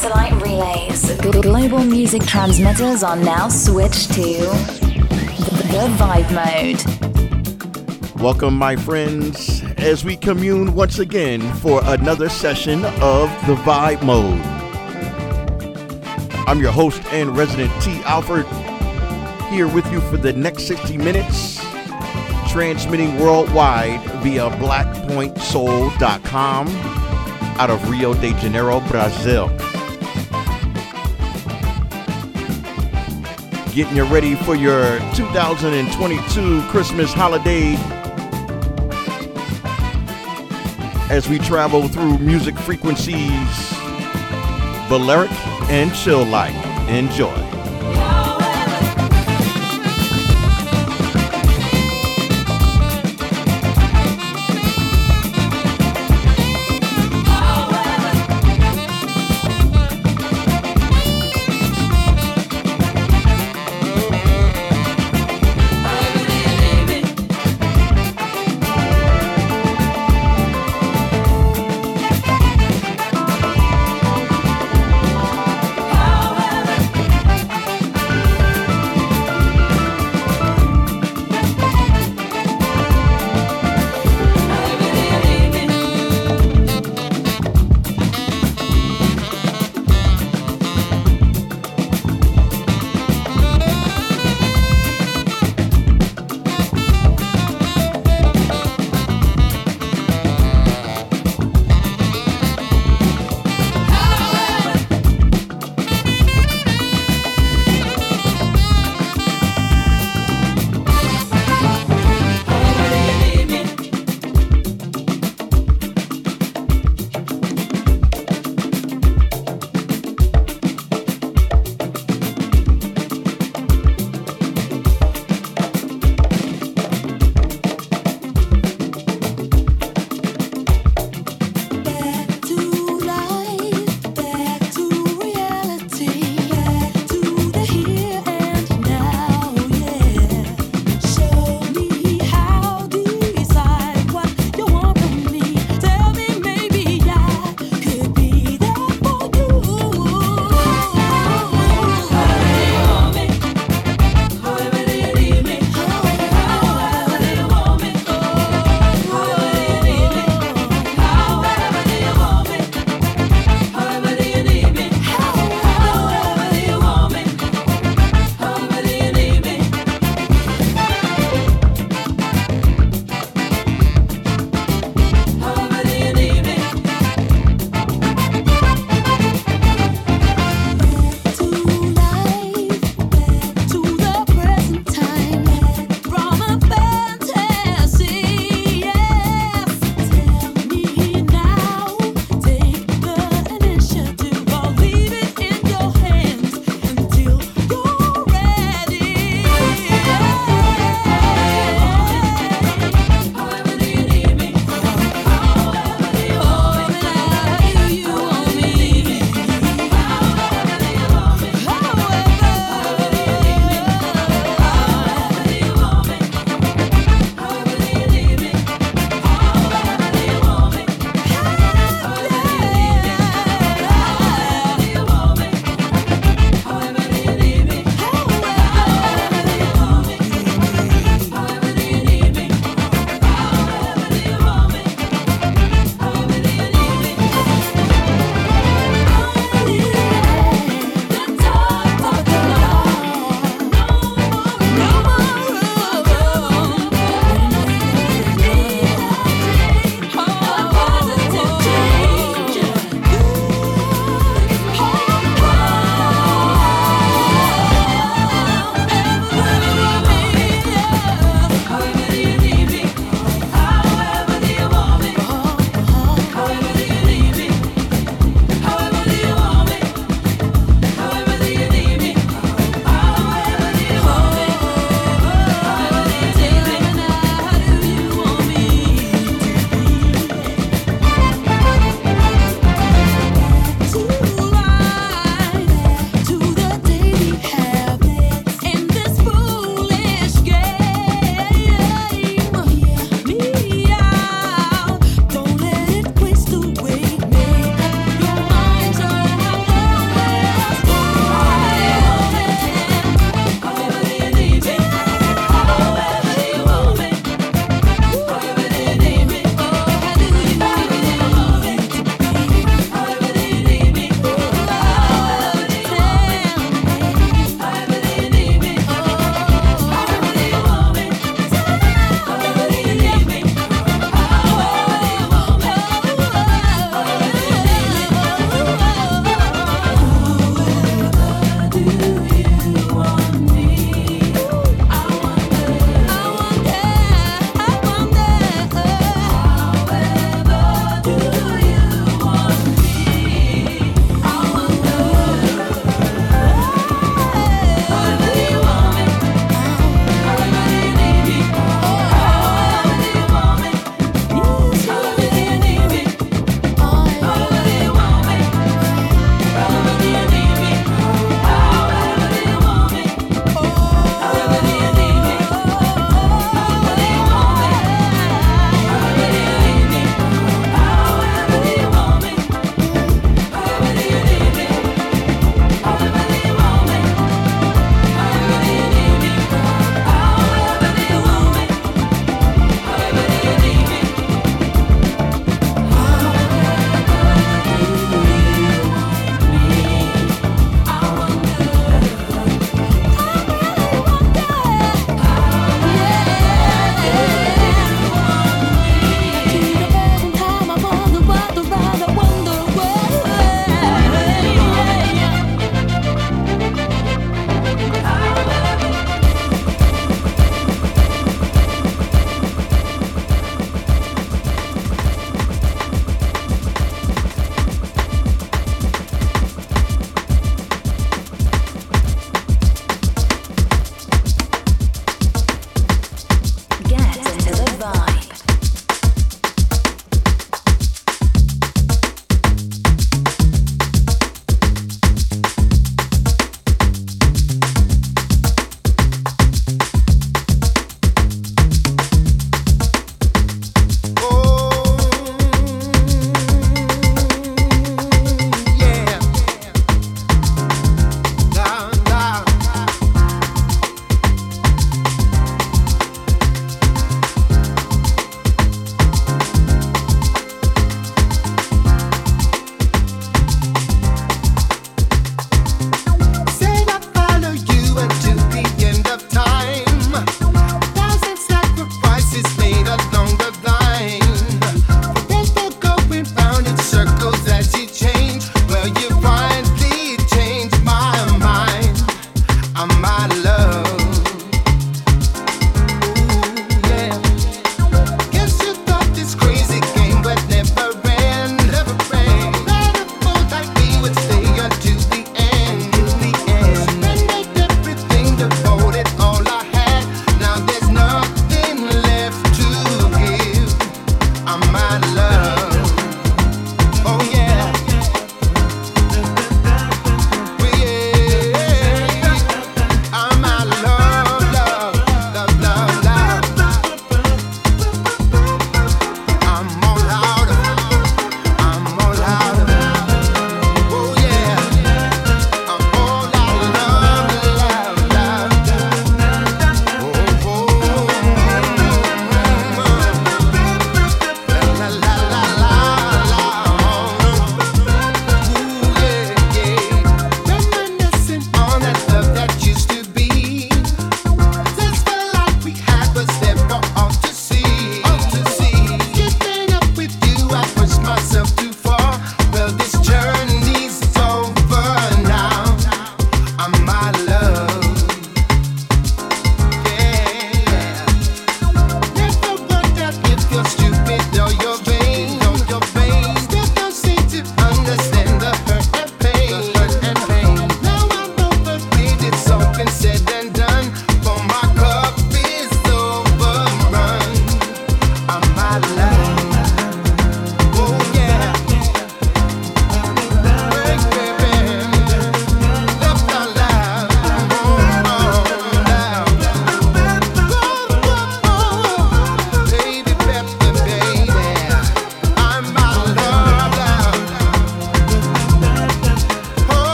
satellite relays. Global music transmitters are now switched to the Vibe Mode. Welcome, my friends, as we commune once again for another session of the Vibe Mode. I'm your host and resident T. Alfred, here with you for the next 60 minutes, transmitting worldwide via blackpointsoul.com out of Rio de Janeiro, Brazil. Getting you ready for your 2022 Christmas holiday as we travel through music frequencies, Balearic and Chill Light. Enjoy.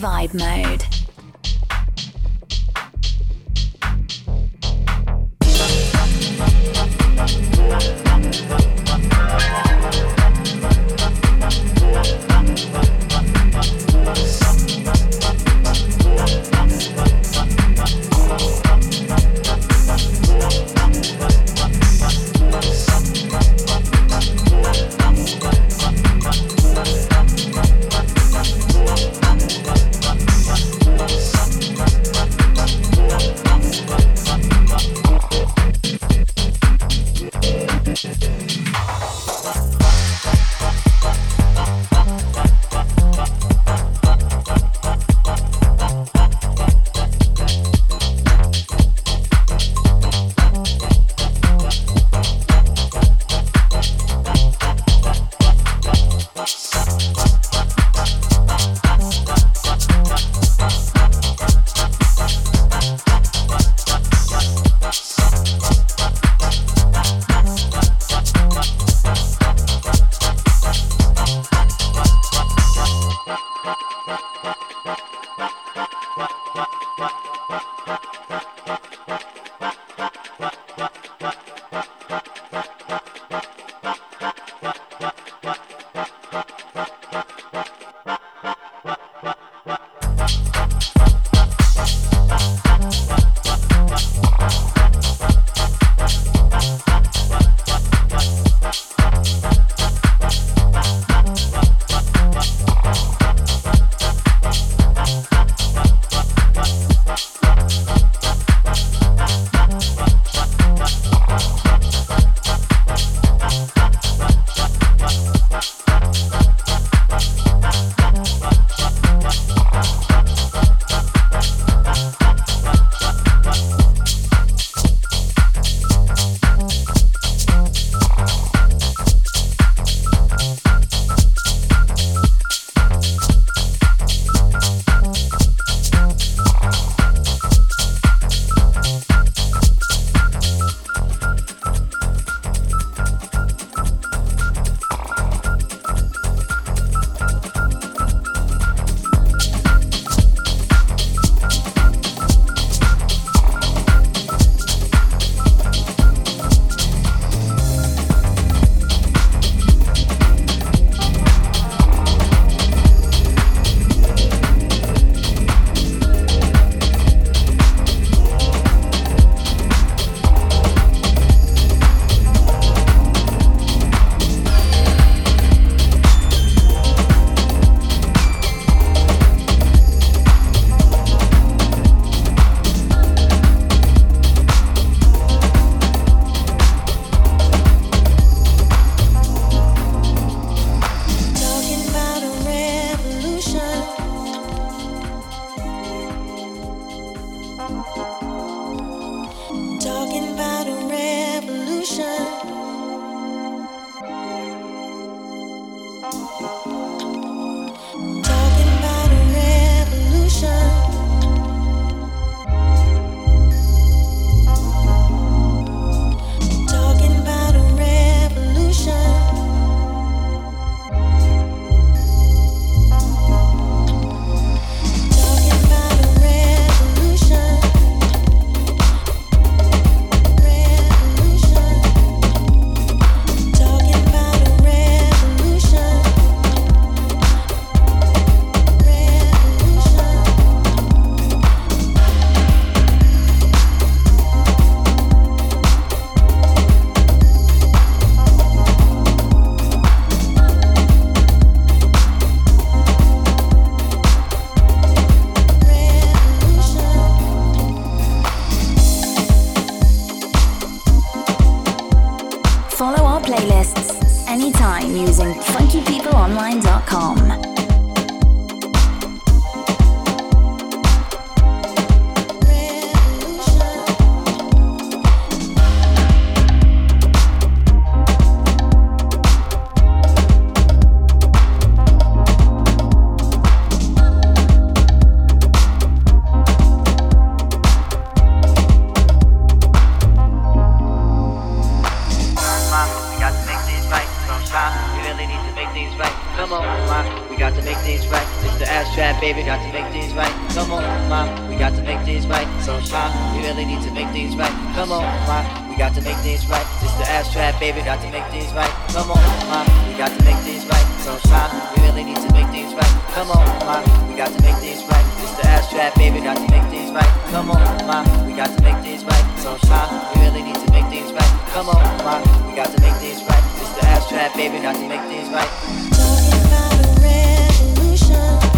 Vibe mode. mom, we got to make things right. It's the ass baby, got to make things right. Come on, mom, we got to make things right. So, mom, we really need to make things right. Come on, mom, we got to make things right. It's the ass baby, got to make things right. Come on, mom, we got to make things right. So, mom, we really need to make things right. Come on, mom, we got to make things right. It's the ass baby, got to make things right. Come on, mom, we got to make things right. So, mom, we really need to make things right. Come on, mom, we got to make things right. It's the ass baby, got to make things right passion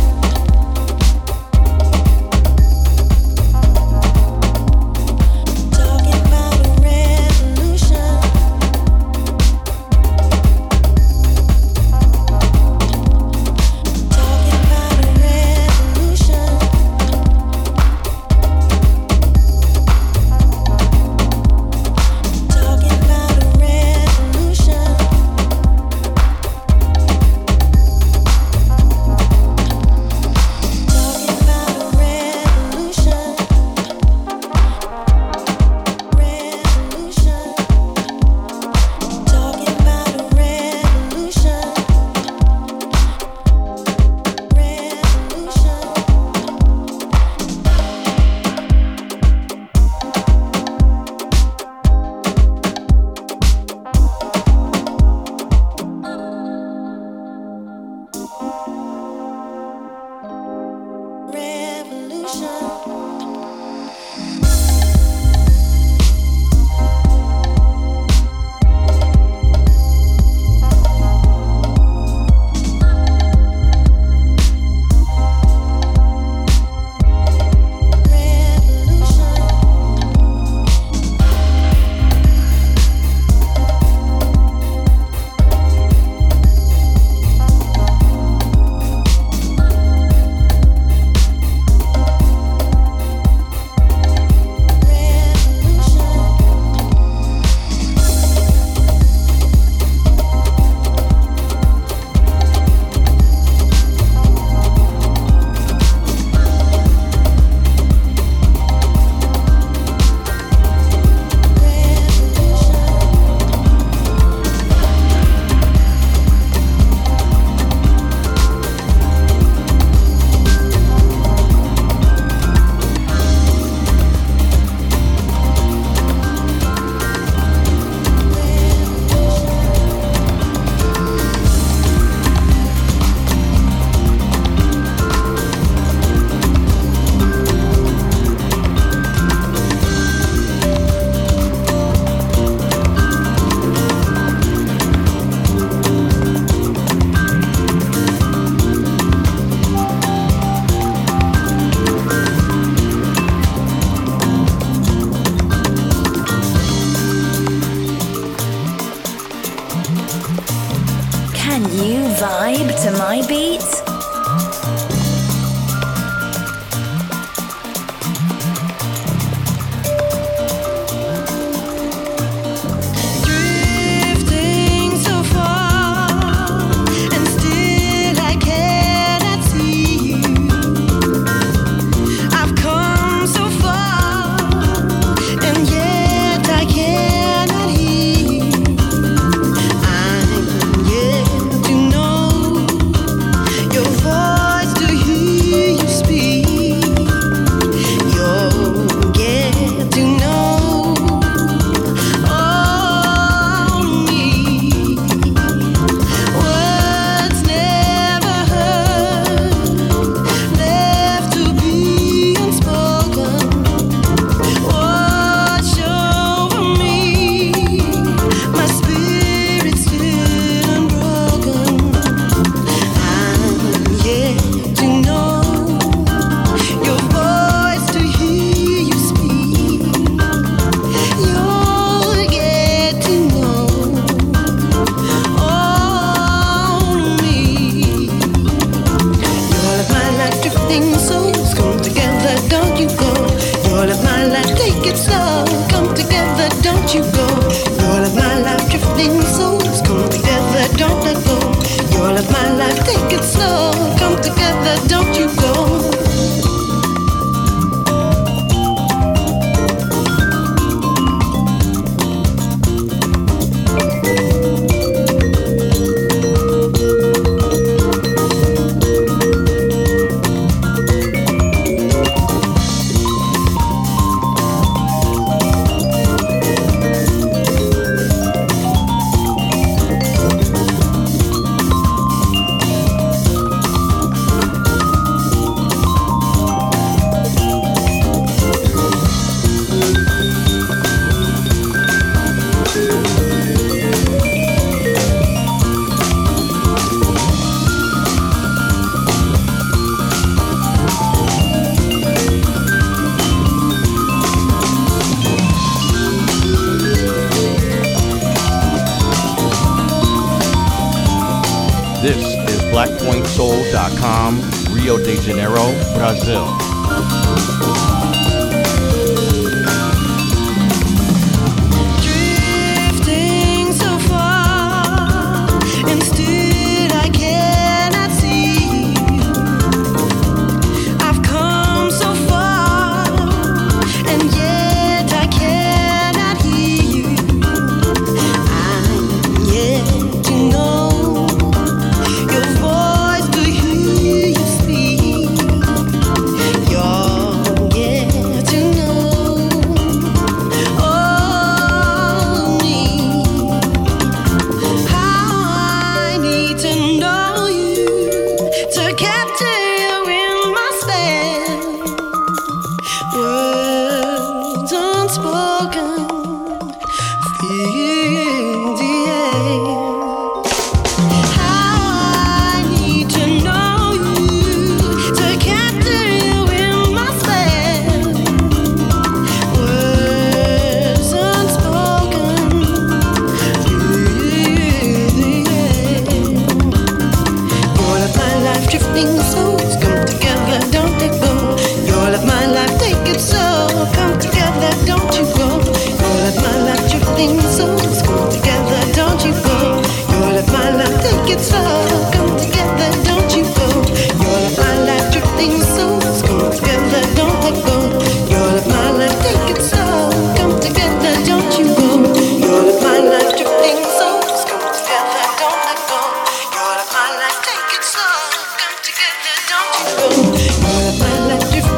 BlackPointSoul.com, Rio de Janeiro, Brazil.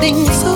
things so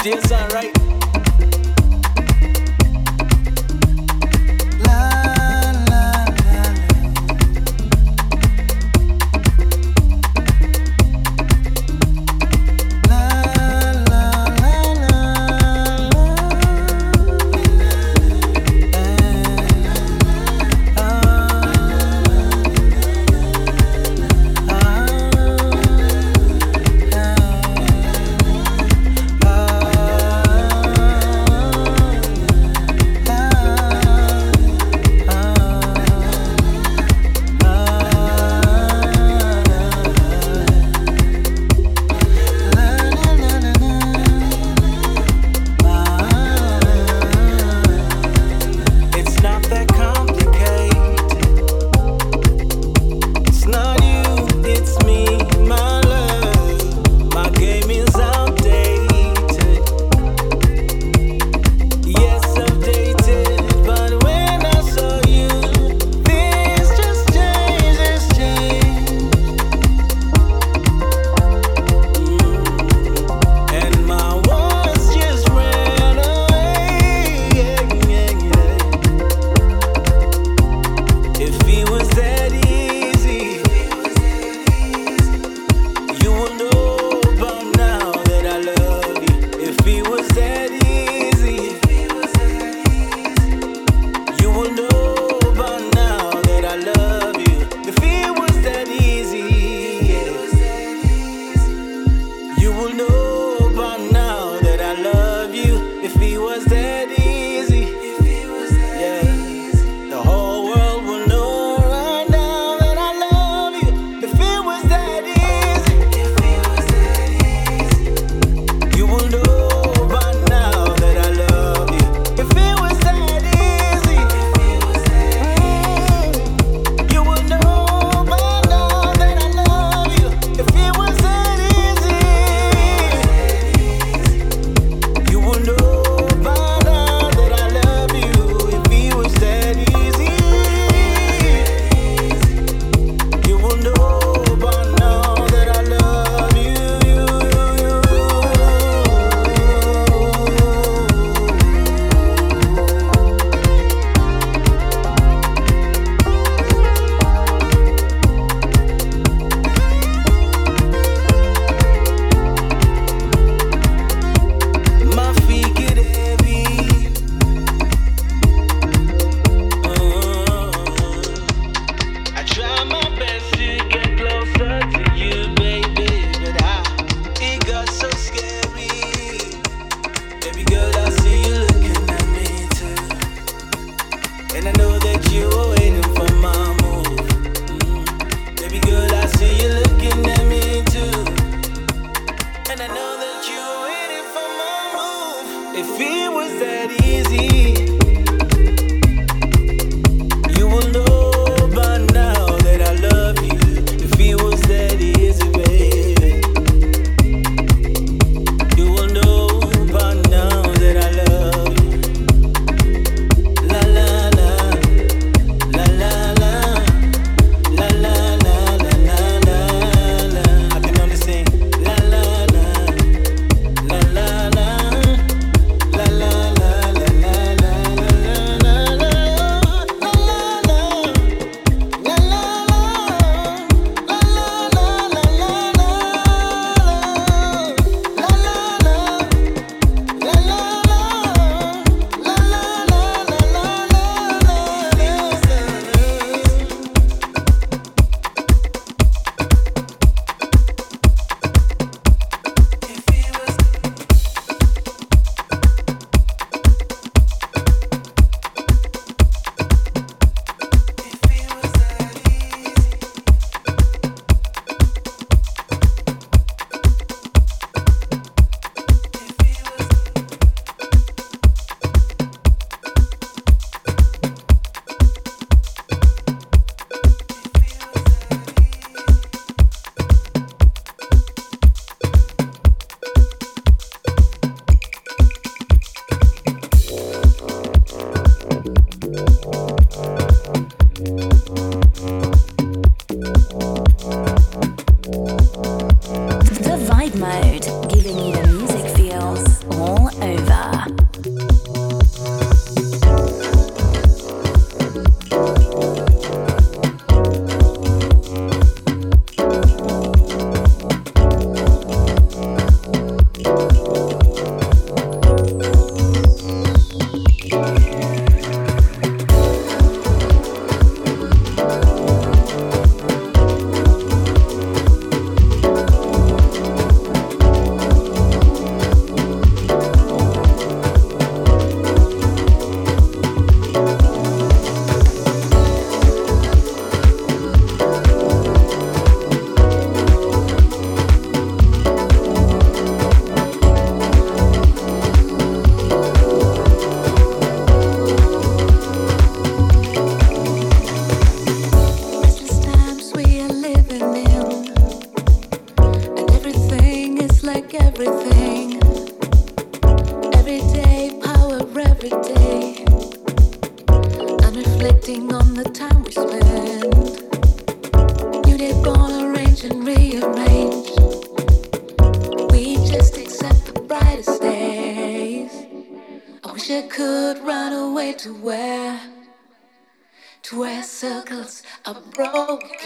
Stays alright.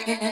again.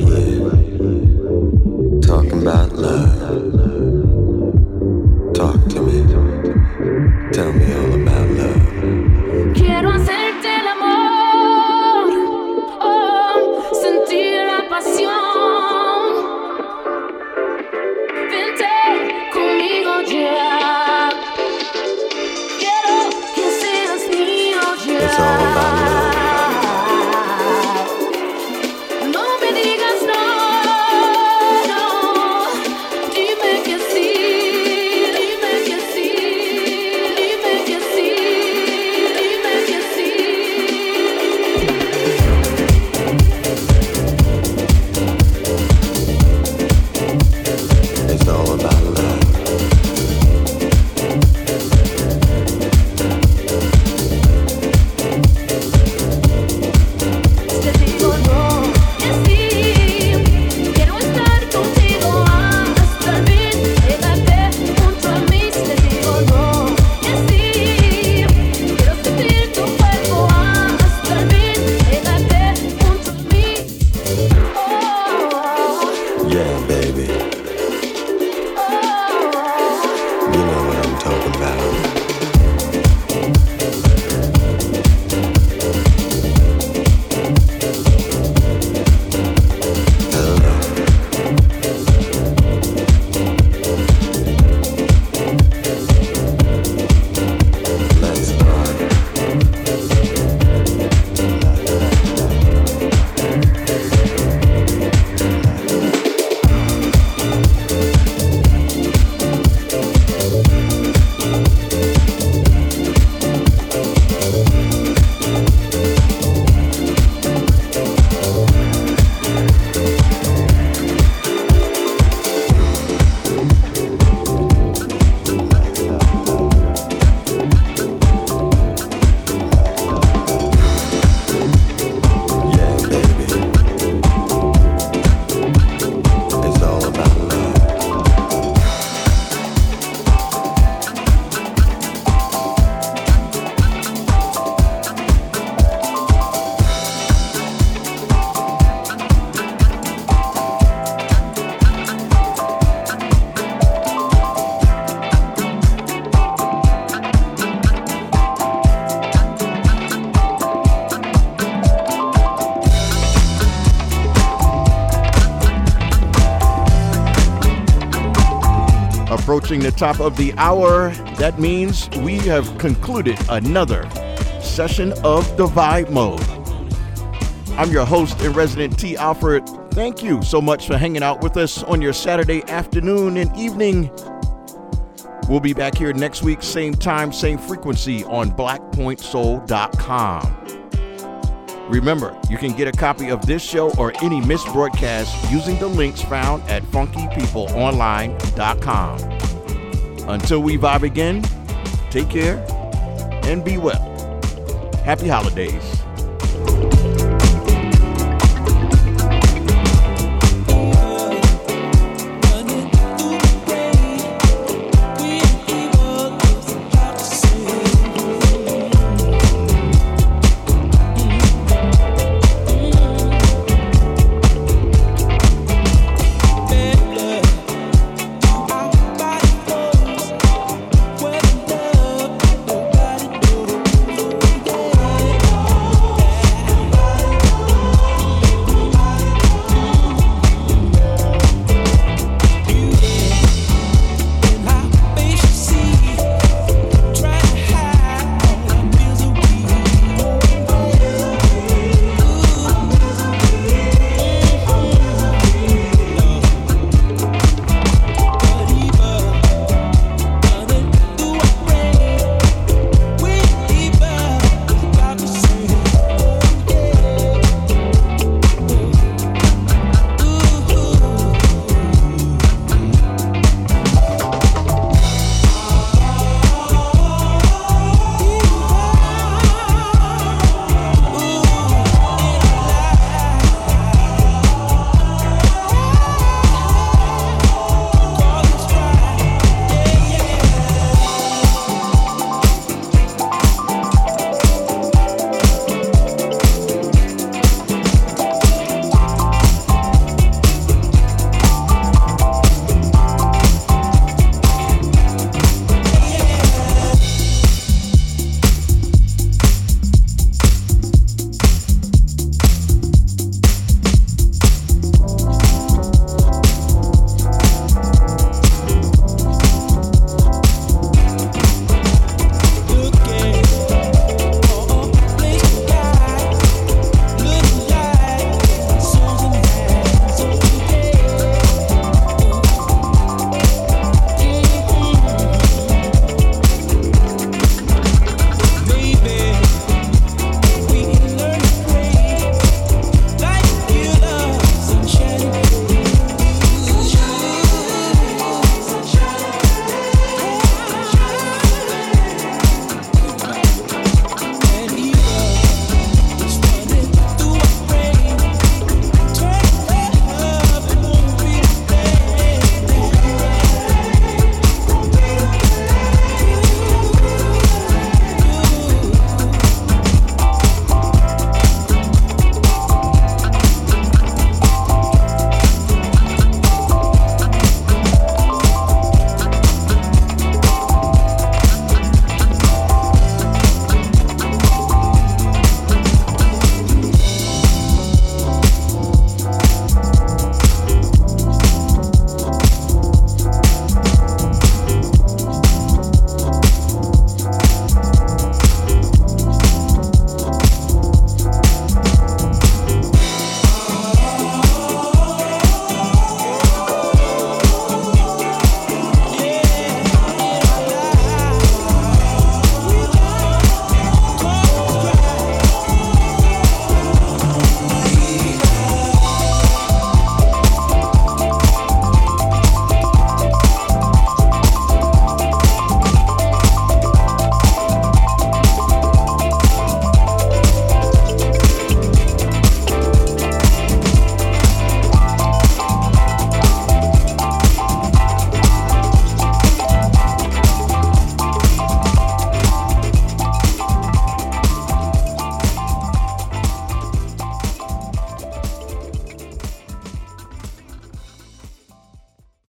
You. Approaching the top of the hour, that means we have concluded another session of the Vibe Mode. I'm your host and resident T. Alfred. Thank you so much for hanging out with us on your Saturday afternoon and evening. We'll be back here next week, same time, same frequency on blackpointsoul.com. Remember, you can get a copy of this show or any missed broadcast using the links found at funkypeopleonline.com. Until we vibe again, take care and be well. Happy holidays.